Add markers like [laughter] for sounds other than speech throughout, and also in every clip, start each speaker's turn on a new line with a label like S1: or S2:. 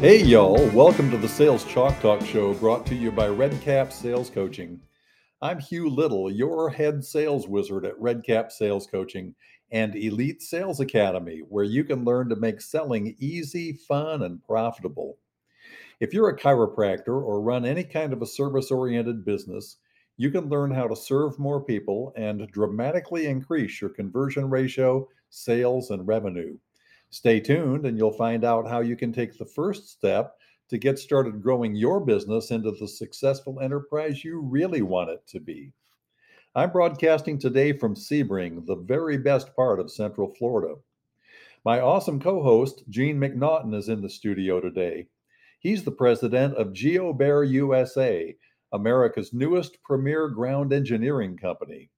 S1: Hey, y'all. Welcome to the Sales Chalk Talk Show brought to you by Redcap Sales Coaching. I'm Hugh Little, your head sales wizard at Redcap Sales Coaching and Elite Sales Academy, where you can learn to make selling easy, fun, and profitable. If you're a chiropractor or run any kind of a service oriented business, you can learn how to serve more people and dramatically increase your conversion ratio, sales, and revenue. Stay tuned and you'll find out how you can take the first step to get started growing your business into the successful enterprise you really want it to be. I'm broadcasting today from Sebring, the very best part of Central Florida. My awesome co host, Gene McNaughton, is in the studio today. He's the president of GeoBear USA, America's newest premier ground engineering company.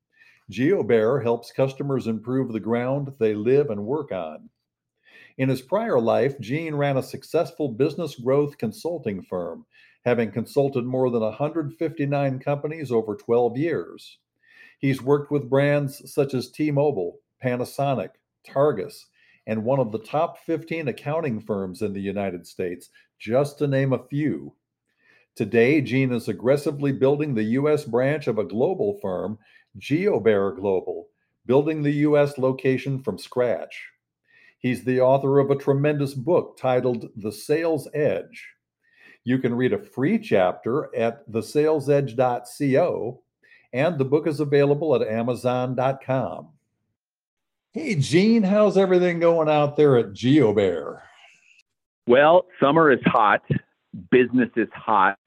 S1: GeoBear helps customers improve the ground they live and work on. In his prior life, Gene ran a successful business growth consulting firm, having consulted more than 159 companies over 12 years. He's worked with brands such as T Mobile, Panasonic, Targus, and one of the top 15 accounting firms in the United States, just to name a few. Today, Gene is aggressively building the U.S. branch of a global firm, GeoBear Global, building the U.S. location from scratch. He's the author of a tremendous book titled The Sales Edge. You can read a free chapter at thesalesedge.co, and the book is available at amazon.com. Hey, Gene, how's everything going out there at GeoBear?
S2: Well, summer is hot, business is hot.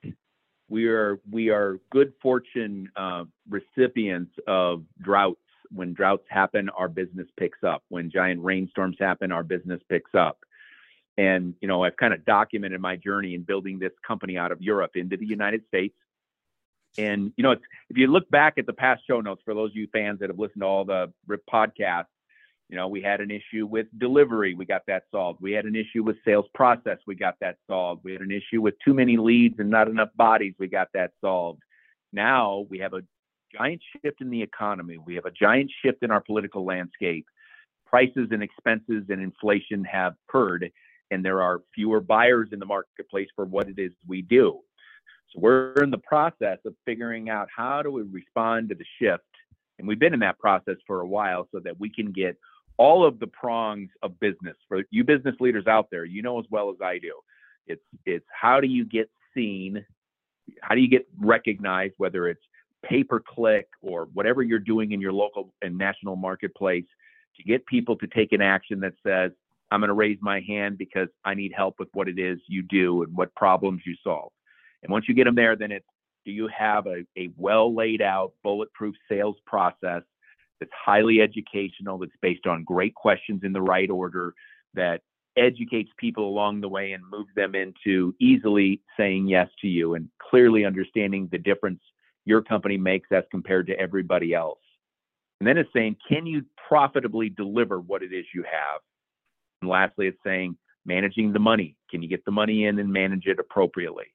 S2: We are we are good fortune uh, recipients of droughts when droughts happen, our business picks up. When giant rainstorms happen, our business picks up. And, you know, I've kind of documented my journey in building this company out of Europe into the United States. And, you know, if you look back at the past show notes for those of you fans that have listened to all the podcasts, you know, we had an issue with delivery. We got that solved. We had an issue with sales process. We got that solved. We had an issue with too many leads and not enough bodies. We got that solved. Now we have a giant shift in the economy. We have a giant shift in our political landscape. Prices and expenses and inflation have occurred, and there are fewer buyers in the marketplace for what it is we do. So we're in the process of figuring out how do we respond to the shift. And we've been in that process for a while so that we can get all of the prongs of business for you business leaders out there. You know as well as I do. It's it's how do you get seen? How do you get recognized, whether it's pay per click or whatever you're doing in your local and national marketplace to get people to take an action that says, I'm going to raise my hand because I need help with what it is you do and what problems you solve. And once you get them there, then it's do you have a, a well laid out, bulletproof sales process that's highly educational, that's based on great questions in the right order, that educates people along the way and moves them into easily saying yes to you and clearly understanding the difference your company makes as compared to everybody else. And then it's saying, can you profitably deliver what it is you have? And lastly, it's saying, managing the money. Can you get the money in and manage it appropriately?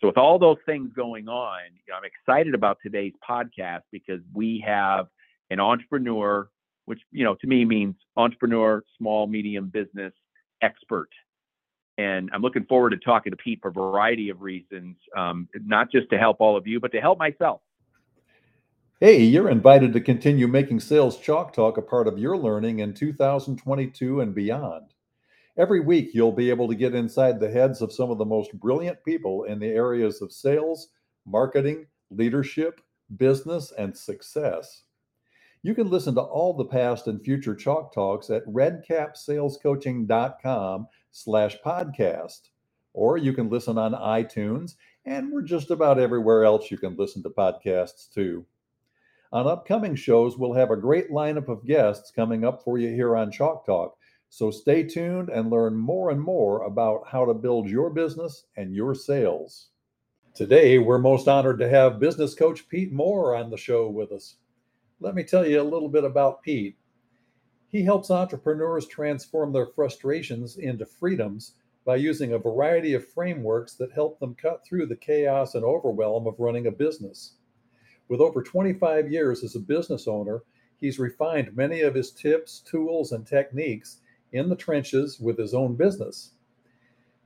S2: So, with all those things going on, I'm excited about today's podcast because we have an entrepreneur, which, you know, to me means entrepreneur, small, medium business expert and I'm looking forward to talking to Pete for a variety of reasons, um, not just to help all of you, but to help myself.
S1: Hey, you're invited to continue making Sales Chalk Talk a part of your learning in 2022 and beyond. Every week, you'll be able to get inside the heads of some of the most brilliant people in the areas of sales, marketing, leadership, business, and success. You can listen to all the past and future Chalk Talks at redcapsalescoaching.com slash podcast. Or you can listen on iTunes, and we're just about everywhere else you can listen to podcasts too. On upcoming shows, we'll have a great lineup of guests coming up for you here on Chalk Talk. So stay tuned and learn more and more about how to build your business and your sales. Today, we're most honored to have business coach Pete Moore on the show with us. Let me tell you a little bit about Pete. He helps entrepreneurs transform their frustrations into freedoms by using a variety of frameworks that help them cut through the chaos and overwhelm of running a business. With over 25 years as a business owner, he's refined many of his tips, tools, and techniques in the trenches with his own business.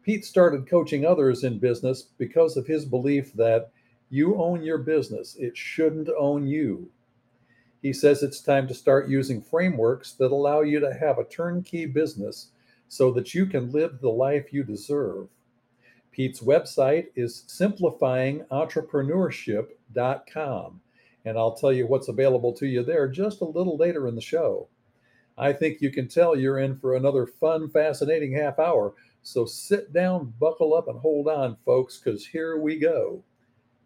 S1: Pete started coaching others in business because of his belief that you own your business, it shouldn't own you. He says it's time to start using frameworks that allow you to have a turnkey business so that you can live the life you deserve. Pete's website is simplifyingentrepreneurship.com, and I'll tell you what's available to you there just a little later in the show. I think you can tell you're in for another fun, fascinating half hour. So sit down, buckle up, and hold on, folks, because here we go.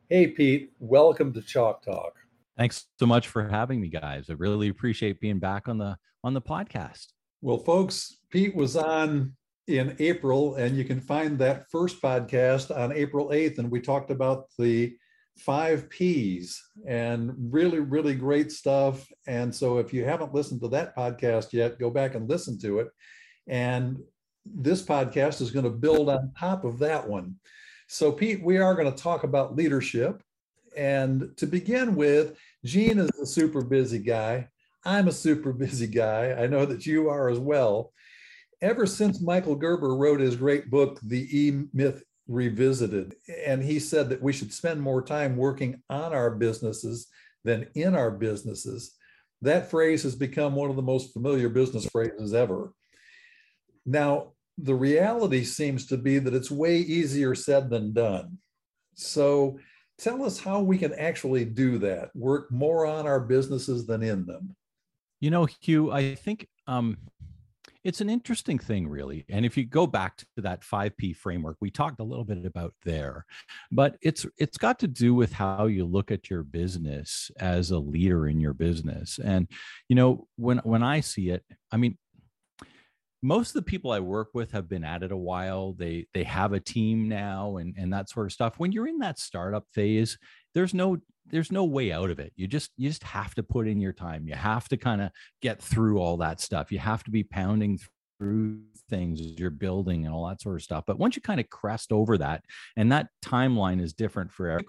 S1: Hey, Pete, welcome to Chalk Talk.
S3: Thanks so much for having me, guys. I really appreciate being back on the on the podcast.
S1: Well, folks, Pete was on in April, and you can find that first podcast on April 8th. And we talked about the five P's and really, really great stuff. And so if you haven't listened to that podcast yet, go back and listen to it. And this podcast is going to build on top of that one. So, Pete, we are going to talk about leadership. And to begin with, Gene is a super busy guy. I'm a super [laughs] busy guy. I know that you are as well. Ever since Michael Gerber wrote his great book, The E Myth Revisited, and he said that we should spend more time working on our businesses than in our businesses, that phrase has become one of the most familiar business phrases ever. Now, the reality seems to be that it's way easier said than done. So, tell us how we can actually do that, work more on our businesses than in them.
S3: You know, Hugh, I think um, it's an interesting thing, really. And if you go back to that 5P framework, we talked a little bit about there, but it's it's got to do with how you look at your business as a leader in your business. And you know, when when I see it, I mean, most of the people I work with have been at it a while. They they have a team now and and that sort of stuff. When you're in that startup phase, there's no there's no way out of it. You just you just have to put in your time. You have to kind of get through all that stuff. You have to be pounding through things as you're building and all that sort of stuff. But once you kind of crest over that, and that timeline is different for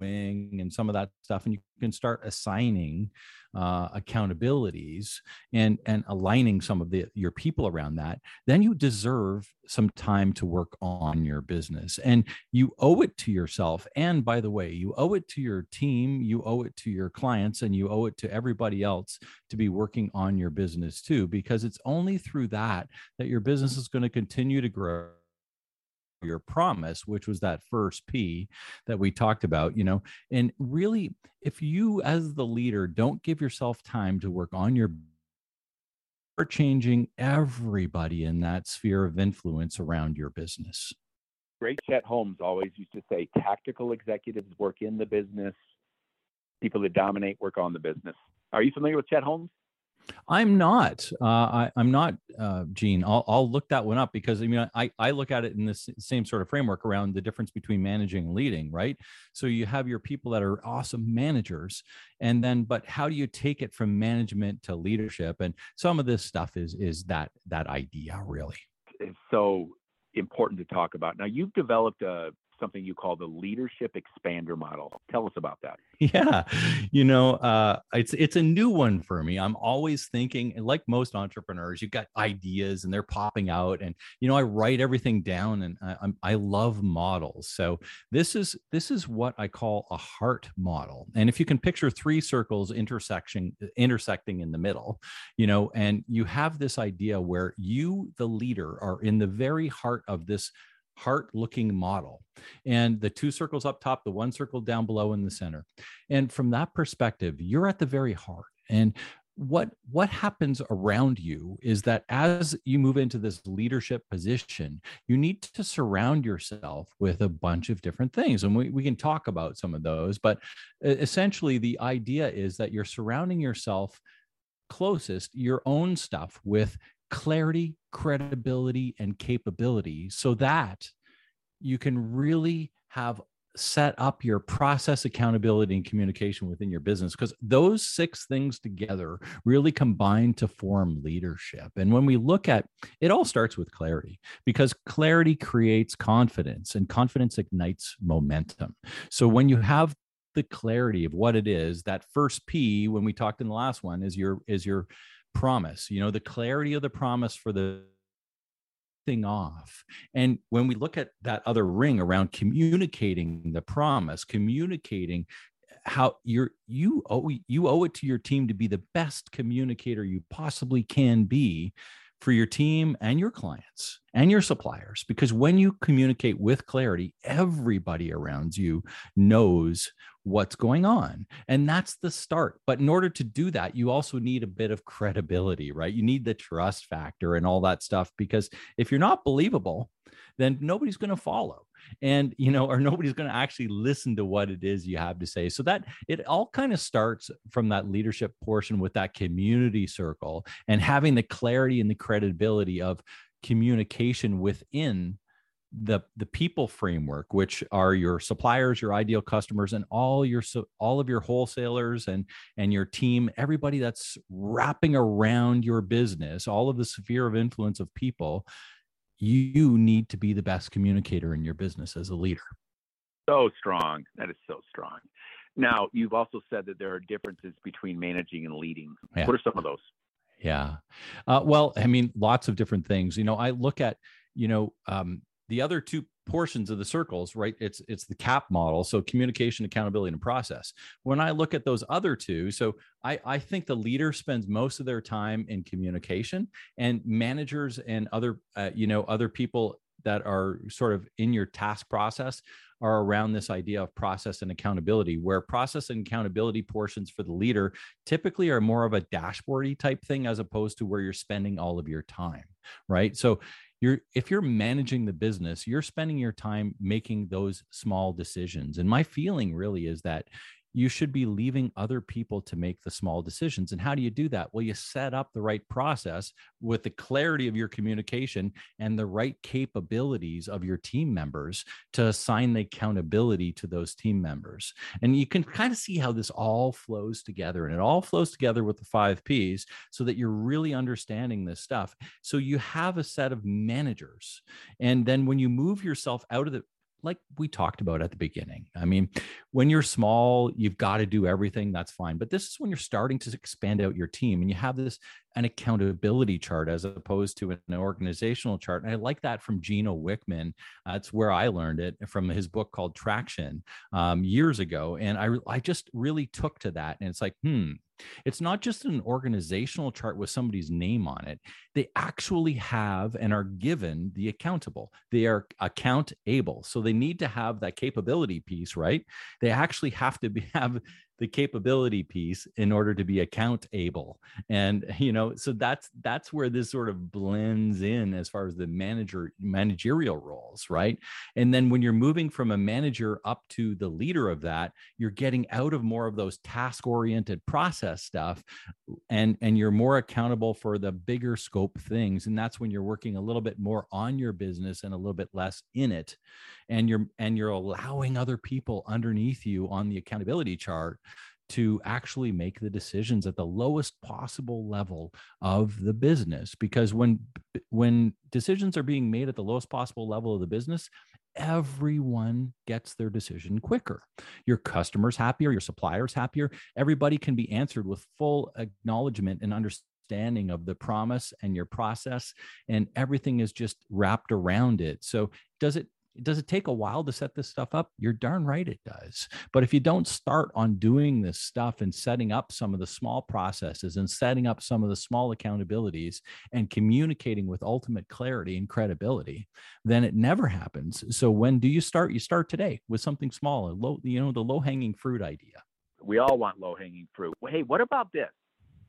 S3: and some of that stuff and you can start assigning uh, accountabilities and and aligning some of the your people around that then you deserve some time to work on your business. And you owe it to yourself and by the way you owe it to your team you owe it to your clients and you owe it to everybody else to be working on your business too because it's only through that that your business is going to continue to grow your promise which was that first p that we talked about you know and really if you as the leader don't give yourself time to work on your you're changing everybody in that sphere of influence around your business.
S2: Great chet holmes always used to say tactical executives work in the business. People that dominate work on the business. Are you familiar with chet holmes
S3: I'm not. Uh, I, am not, uh, Gene. I'll, I'll look that one up because I mean, I, I look at it in this same sort of framework around the difference between managing and leading, right? So you have your people that are awesome managers, and then, but how do you take it from management to leadership? And some of this stuff is is that that idea really.
S2: It's so important to talk about. Now you've developed a something you call the leadership expander model. Tell us about that. [laughs]
S3: Yeah, you know, uh, it's it's a new one for me. I'm always thinking, and like most entrepreneurs, you've got ideas and they're popping out, and you know, I write everything down, and I, I'm, I love models. So this is this is what I call a heart model. And if you can picture three circles intersection intersecting in the middle, you know, and you have this idea where you, the leader, are in the very heart of this heart looking model. And the two circles up top the one circle down below in the center. And from that perspective you're at the very heart. And what what happens around you is that as you move into this leadership position you need to surround yourself with a bunch of different things. And we, we can talk about some of those but essentially the idea is that you're surrounding yourself closest your own stuff with clarity, credibility, and capability so that you can really have set up your process accountability and communication within your business. Because those six things together really combine to form leadership. And when we look at it all starts with clarity because clarity creates confidence and confidence ignites momentum. So when you have the clarity of what it is that first p when we talked in the last one is your is your promise you know the clarity of the promise for the thing off. And when we look at that other ring around communicating the promise, communicating how you're you owe you owe it to your team to be the best communicator you possibly can be for your team and your clients and your suppliers because when you communicate with clarity everybody around you knows what's going on and that's the start. But in order to do that you also need a bit of credibility right? You need the trust factor and all that stuff because if you're not believable then nobody's going to follow and you know [laughs] or nobody's going to actually listen to what it is you have to say. So that it all kind of starts from that leadership portion with that community circle and having the clarity and the credibility of communication within the the people framework which are your suppliers your ideal customers and all your so all of your wholesalers and and your team everybody that's wrapping around your business all of the sphere of influence of people you need to be the best communicator in your business as a leader.
S2: So strong. That is so strong. Now, you've also said that there are differences between managing and leading. Yeah. What are some of those?
S3: Yeah. Uh, well, I mean, lots of different things. You know, I look at, you know, um, the other two portions of the circles right it's it's the cap model so communication accountability and process when i look at those other two so i i think the leader spends most of their time in communication and managers and other uh, you know other people that are sort of in your task process are around this idea of process and accountability, where process and accountability portions for the leader typically are more of a dashboardy type thing as opposed to where you're spending all of your time, right? So you're if you're managing the business you're spending your time making those small decisions. And my feeling really is that you should be leaving other people to make the small decisions. And how do you do that? Well, you set up the right process with the clarity of your communication and the right capabilities of your team members to assign the accountability to those team members. And you can kind of see how this all flows together and it all flows together with the five P's so that you're really understanding this stuff. So you have a set of managers. And then when you move yourself out of the like we talked about at the beginning. I mean, when you're small, you've got to do everything, that's fine. But this is when you're starting to expand out your team and you have this an accountability chart as opposed to an organizational chart. And I like that from Gino Wickman. That's where I learned it from his book called Traction um, years ago. And I, I just really took to that. And it's like, hmm, it's not just an organizational chart with somebody's name on it. They actually have and are given the accountable. They are account able. So they need to have that capability piece, right? They actually have to be, [laughs] have the capability piece in order to be account able. And [laughs] you know so that's that's where this sort of blends in as far as the manager managerial roles right? And then when you're moving from a manager up to the leader of that you're getting out of more of those task oriented process stuff and and you're more accountable for the bigger scope things. And that's when you're working a little bit more on your business and a little bit less in it and you're and you're allowing other people underneath you on the accountability chart to actually make the decisions at the lowest possible level of the business. Because when when decisions are being made at the lowest possible level of the business everyone gets their decision quicker. Your customers happier your suppliers happier. Everybody can be answered with full acknowledgement and understanding of the promise and your process and everything is just wrapped around it. So does it does it take a while to set this stuff up? You're darn right it does. But if you don't start on doing this stuff and setting up some of the small processes and setting up some of the small accountabilities and communicating with ultimate clarity and credibility, then it never happens. So when do you start? You start today with something small, low, you know, the low hanging fruit idea.
S2: We all want low hanging fruit. Hey, what about this?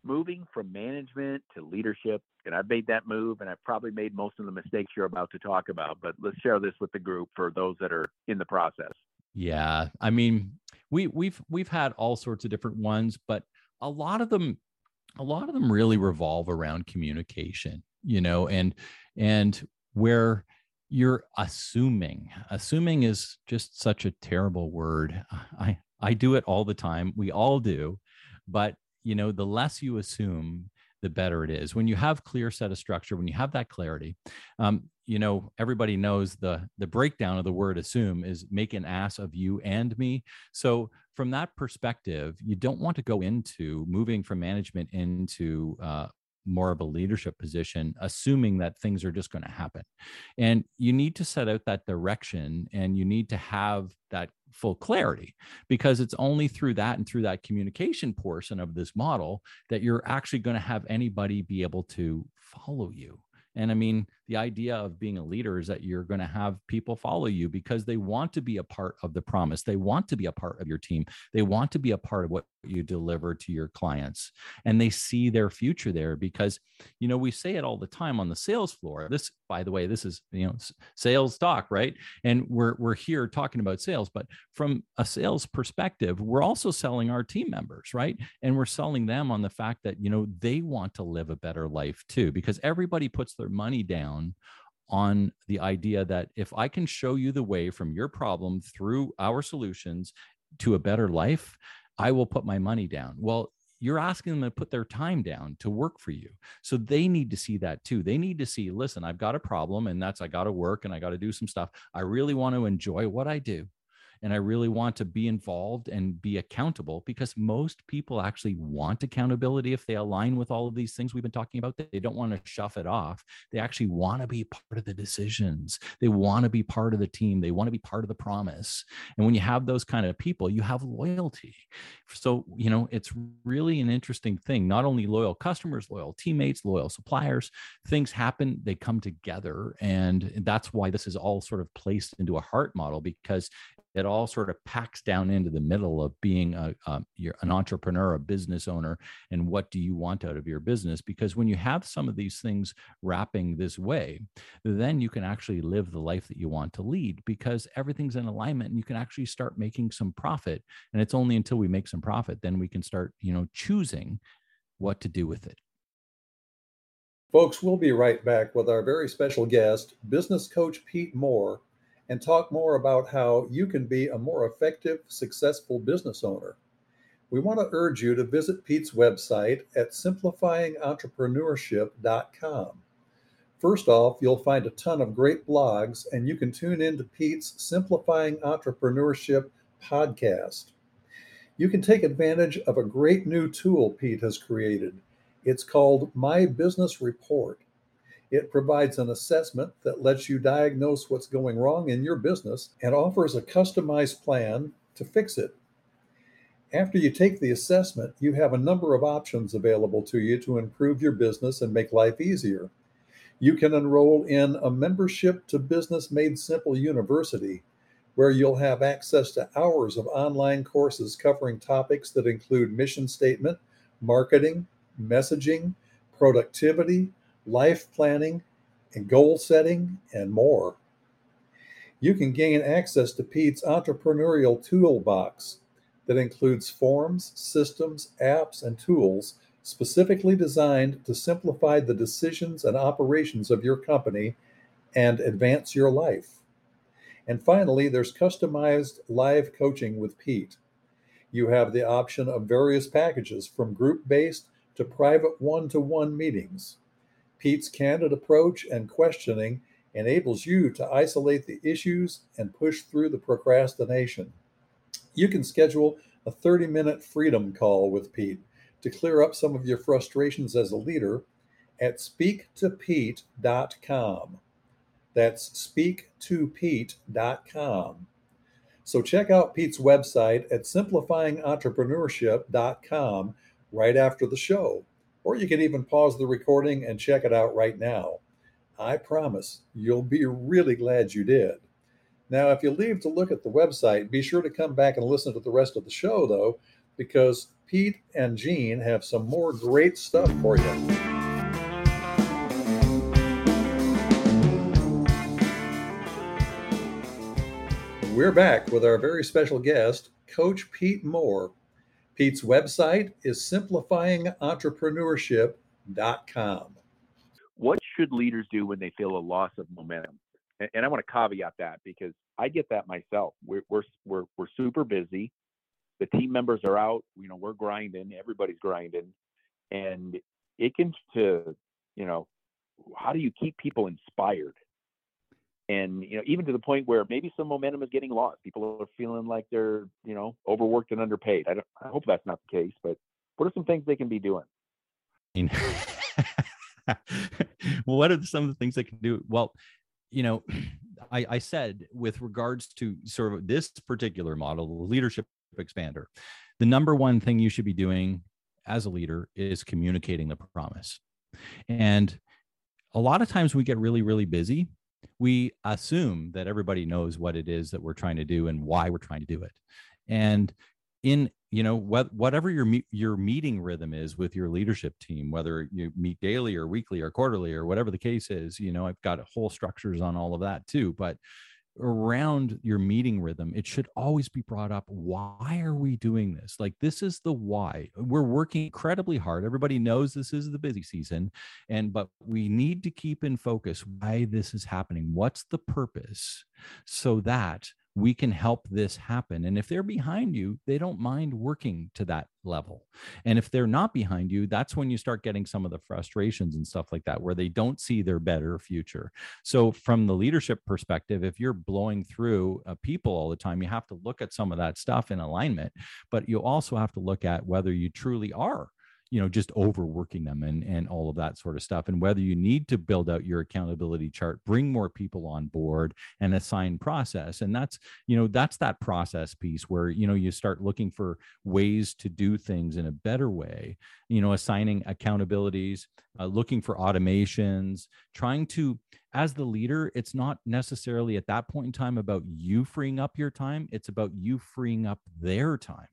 S2: Moving from management to leadership and i've made that move and i've probably made most of the mistakes you're about to talk about but let's share this with the group for those that are in the process.
S3: Yeah i mean we we've we've had all sorts of different ones but a lot of them a lot of them really revolve around communication you know and and where you're assuming assuming is just such a terrible word. I i do it all the time. We all do but you know the less you assume the better it is. When you have clear set of structure when you have that clarity um, you know everybody knows the the breakdown of the word assume is make an ass of you and me. So from that perspective you don't want to go into moving from management into uh, more of a leadership position, assuming that things are just going to happen. And you need to set out that direction and you need to have that full clarity because it's only through that and through that communication portion of this model that you're actually going to have anybody be able to follow you and I mean, the idea of being a leader is that you're going to have people follow you because they want to be a part of the promise. They want to be a part of your team. They want to be a part of what you deliver to your clients. And they see their future there because, you know, we say it all the time on the sales floor. This, by the way, this is, you know, sales talk, right? And we're, we're here talking about sales, but from a sales perspective, we're also selling our team members, right? And we're selling them on the fact that, you know, they want to live a better life too, because everybody puts their money down on the idea that if I can show you the way from your problem through our solutions to a better life, I will put my money down. Well, you're asking them to put their time down to work for you. So they need to see that too. They need to see, listen, I've got a problem and that's I got to work and I got to do some stuff. I really want to enjoy what I do and I really want to be involved and be accountable because most people actually want accountability if they align with all of these things we've been talking about. They don't want to shove it off. They actually want to be part of the decisions. They want to be part of the team. They want to be part of the promise. And when you have those kind of people, you have loyalty. So, you know, it's really an interesting thing. Not only loyal customers, loyal teammates, loyal suppliers, things happen, they come together. And that's why this is all sort of placed into a heart model because it all sort of packs down into the middle of being a, um, a, you're an entrepreneur, a business owner, and what do you want out of your business? Because when you have some of these things wrapping this way, then you can actually live the life that you want to lead because everything's in alignment and you can actually start making some profit. And it's only until we make some profit, then we can start, you know, choosing what to do with it.
S1: Folks, we'll be right back with our very special guest, business coach Pete Moore and talk more about how you can be a more effective, successful business owner. We want to urge you to visit Pete's website at simplifyingentrepreneurship.com. First off, you'll find a ton of great blogs, and you can tune in to Pete's Simplifying Entrepreneurship podcast. You can take advantage of a great new tool Pete has created. It's called My Business Report. It provides an assessment that lets you diagnose what's going wrong in your business and offers a customized plan to fix it. After you take the assessment, you have a number of options available to you to improve your business and make life easier. You can enroll in a membership to Business Made Simple University, where you'll have access to hours of online courses covering topics that include mission statement, marketing, messaging, productivity, life planning, and goal setting, and more. You can gain access to Pete's entrepreneurial toolbox that includes forms, systems, apps, and tools specifically designed to simplify the decisions and operations of your company and advance your life. And finally, there's customized live coaching with Pete. You have the option of various packages from group based to private one to one meetings. Pete's candid approach and questioning enables you to isolate the issues and push through the procrastination. You can schedule a 30 minute freedom call with Pete to clear up some of your frustrations as a leader at speaktopete.com. That's speaktopete.com. So check out Pete's website at simplifyingentrepreneurship.com right after the show or you can even pause the recording and check it out right now. I promise you'll be really glad you did. Now, if you leave to look at the website, be sure to come back and listen to the rest of the show, though, because Pete and Gene have some more great stuff for you. We're back with our very special guest, Coach Pete Moore, Pete's website is simplifyingentrepreneurship.com.
S2: What should leaders do when they feel a loss of momentum? And, I want to caveat that because I get that myself. We're, we're, we're, we're super busy. The team members are out. You know, we're grinding. Everybody's grinding. And it can to, you know, how do you keep people inspired? And you know even to the point where maybe some momentum is getting lost people are feeling like they're you know overworked and underpaid i i hope that's not the case but what are some things they can be doing [laughs]
S3: well, what are some of the things they can do? Well, you know, [clears throat] I, I said with regards to sort of this particular model, the leadership expander, the number one thing you should be doing as a leader is communicating the promise. And a lot of times we get really, really busy. We assume that everybody knows what it is that we're trying to do and why we're trying to do it. And in you know what whatever your your meeting rhythm is with your leadership team whether you meet daily or weekly or quarterly or whatever the case is you know i've got whole structures on all of that too but around your meeting rhythm it should always be brought up why are we doing this? Like this is the why. We're working incredibly hard. Everybody knows this is the busy season and but we need to keep in focus why this is happening. What's the purpose? So that we can help this happen. And if they're behind you, they don't mind working to that level. And if they're not behind you, that's when you start getting some of the frustrations and stuff like that, where they don't see their better future. So, from the leadership perspective, if you're blowing through uh, people all the time, you have to look at some of that stuff in alignment, but you also have to look at whether you truly are you know just overworking them and and all of that sort of stuff. And whether you need to build out your accountability chart bring more people on board and assign process. And that's you know that's that process piece where you know you start looking for ways to do things in a better way. You know assigning accountabilities uh, looking for automations trying to as the leader it's not necessarily at that point in time about you freeing up your time. It's about you freeing up their time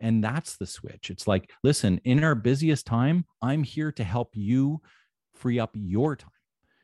S3: and that's the switch. It's like, listen, in our busiest time, I'm here to help you free up your time.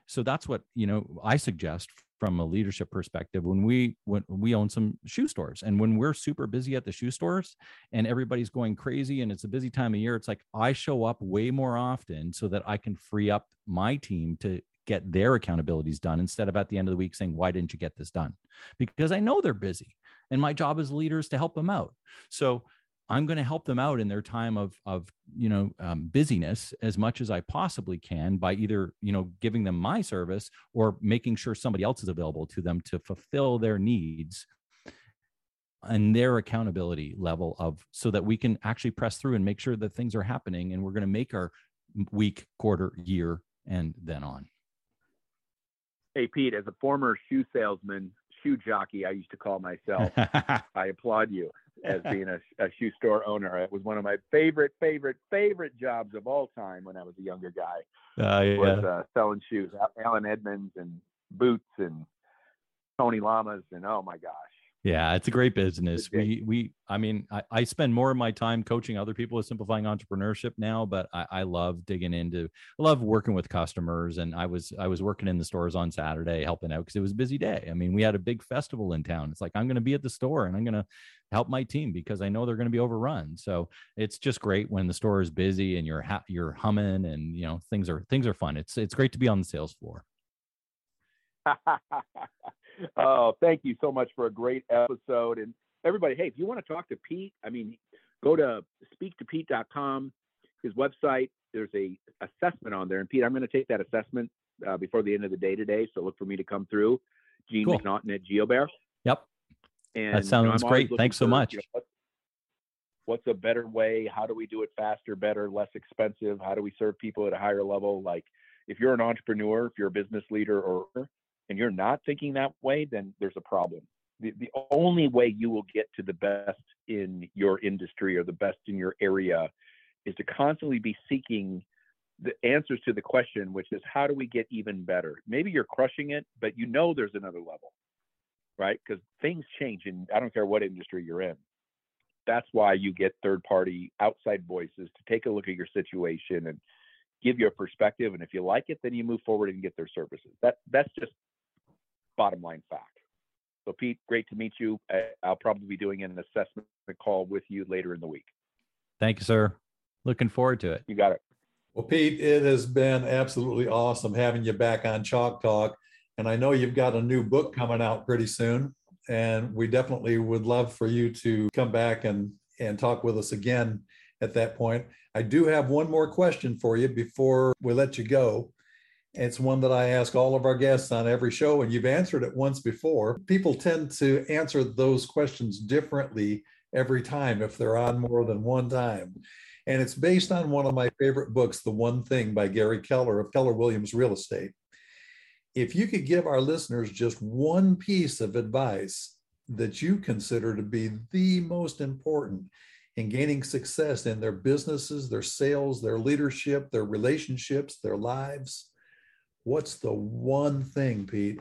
S3: So that's what, you know, I suggest from a leadership perspective when we when we own some shoe stores and when we're super busy at the shoe stores and everybody's going crazy and it's a busy time of year it's like I show up way more often so that I can free up my team to get their accountabilities done instead of at the end of the week saying why didn't you get this done because I know they're busy and my job as leaders to help them out so I'm going to help them out in their time of of you know um, busyness as much as I possibly can by either you know giving them my service or making sure somebody else is available to them to fulfill their needs and their accountability level of so that we can actually press through and make sure that things are happening and we're going to make our week, quarter, year, and then on.
S2: Hey Pete, as a former shoe salesman, shoe jockey, I used to call myself. [laughs] I applaud you as [laughs] being a, a, shoe store owner. It was one of my favorite, favorite, favorite jobs of all time when I was a younger guy.
S3: Uh, yeah.
S2: Was uh, selling shoes, Allen Edmonds and boots and Tony Lamas, and oh my gosh,
S3: yeah, it's a great business. We we I mean, I, I spend more of my time coaching other people with simplifying entrepreneurship now, but I, I love digging into I love working with customers. And I was I was working in the stores on Saturday helping out because it was a busy day. I mean, we had a big festival in town. It's like I'm gonna be at the store and I'm gonna help my team because I know they're going to be overrun. So it's just great when the store is busy and you're ha- you're humming and you know things are things are fun. It's it's great to be on the sales floor. [laughs]
S2: oh, thank you so much for a great episode. And everybody, hey, if you want to talk to Pete, I mean, go to speaktopete.com, his website. There's a assessment on there. And Pete, I'm going to take that assessment uh, before the end of the day today. So look for me to come through. Gene cool. McNaughton at GeoBear.
S3: Yep. And that sounds you know, great. Thanks so much. You know,
S2: what's, what's a better way? How do we do it faster, better, less expensive? How do we serve people at a higher level? Like if you're an entrepreneur, if you're a business leader or and you're not thinking that way, then there's a problem. The, the only way you will get to the best in your industry or the best in your area is to constantly be seeking the answers to the question, which is how do we get even better? Maybe you're crushing it, but you know there's another level, right? Because things change, and I don't care what industry you're in. That's why you get third party outside voices to take a look at your situation and give you a perspective. And if you like it, then you move forward and get their services. That that's just bottom line fact. So, Pete, great to meet you. I'll probably be doing an assessment call with you later in the week.
S3: Thank you, sir. Looking forward to it.
S2: You got it.
S1: Well, Pete, it has been absolutely awesome having you back on Chalk Talk. And I know you've got a new book coming out pretty soon. And we definitely would love for you to come back and, and talk with us again at that point. I do have one more question for you before we let you go. It's one that I ask all of our guests on every show, and you've answered it once before. People tend to answer those questions differently every time if they're on more than one time. And it's based on one of my favorite books, The One Thing by Gary Keller of Keller Williams Real Estate. If you could give our listeners just one piece of advice that you consider to be the most important in gaining success in their businesses, their sales, their leadership, their relationships, their lives, what's the one thing, Pete?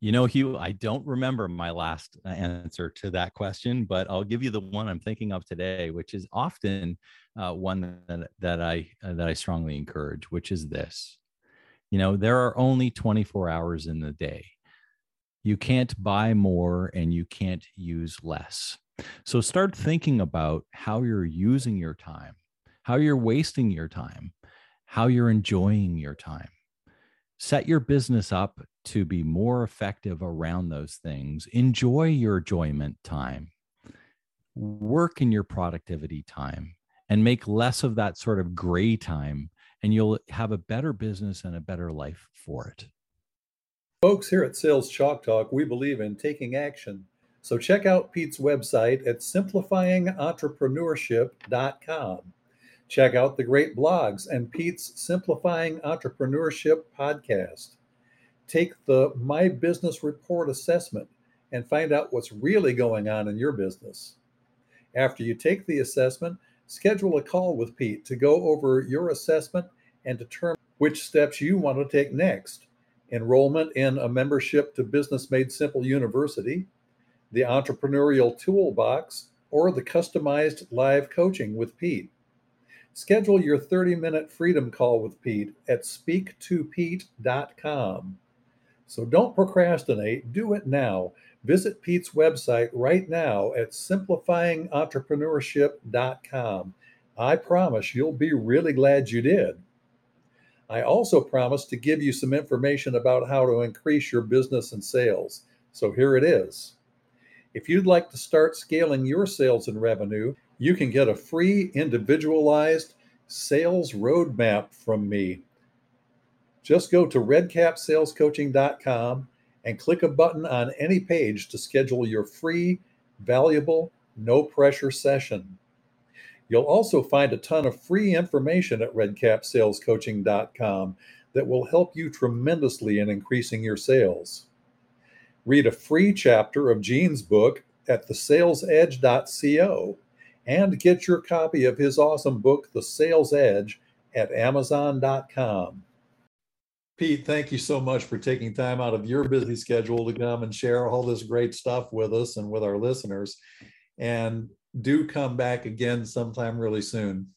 S3: You know, Hugh, I don't remember my last uh, answer to that question, but I'll give you the one I'm thinking of today, which is often uh, one that, that I uh, that I strongly encourage, which is this. You know, there are only 24 hours in the day. You can't buy more and you can't use less. So start thinking about how you're using your time, how you're wasting your time, how you're enjoying your time set your business up to be more effective around those things. Enjoy your enjoyment time, work in your productivity time, and make less of that sort of gray time, and you'll have a better business and a better life for it.
S1: Folks, here at Sales Chalk Talk, we believe in taking action. So check out Pete's website at simplifyingentrepreneurship.com. Check out the great blogs and Pete's Simplifying Entrepreneurship podcast. Take the My Business Report assessment and find out what's really going on in your business. After you take the assessment, schedule a call with Pete to go over your assessment and determine which steps you want to take next. Enrollment in a membership to Business Made Simple University, the Entrepreneurial Toolbox, or the customized live coaching with Pete. Schedule your 30 minute freedom call with Pete at speaktopete.com. So don't procrastinate, do it now. Visit Pete's website right now at simplifyingentrepreneurship.com. I promise you'll be really glad you did. I also promise to give you some information about how to increase your business and sales. So here it is. If you'd like to start scaling your sales and revenue, you can get a free individualized sales roadmap from me. Just go to redcapsalescoaching.com and click a button on any page to schedule your free, valuable, no pressure session. You'll also find a ton of free information at redcapsalescoaching.com that will help you tremendously in increasing your sales. Read a free chapter of Gene's book at thesalesedge.co and get your copy of his awesome book, The Sales Edge, at Amazon.com. Pete, thank you so much for taking time out of your busy schedule to come and share all this great stuff with us and with our listeners. And do come back again sometime really soon.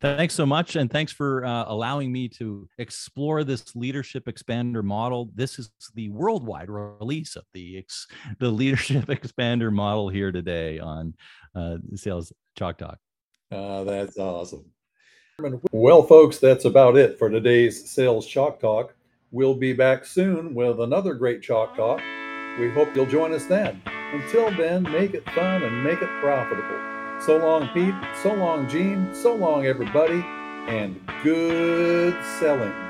S3: Thanks so much. And thanks for uh, allowing me to explore this leadership expander model. This is the worldwide release of the, ex- the leadership [laughs] expander model here today on uh, Sales Chalk Talk.
S1: Uh, that's awesome. Well, folks, that's about it for today's Sales Chalk Talk. We'll be back soon with another great Chalk Talk. We hope you'll join us then. Until then, make it fun and make it profitable. So long, Pete. So long, Gene. So long, everybody. And good selling.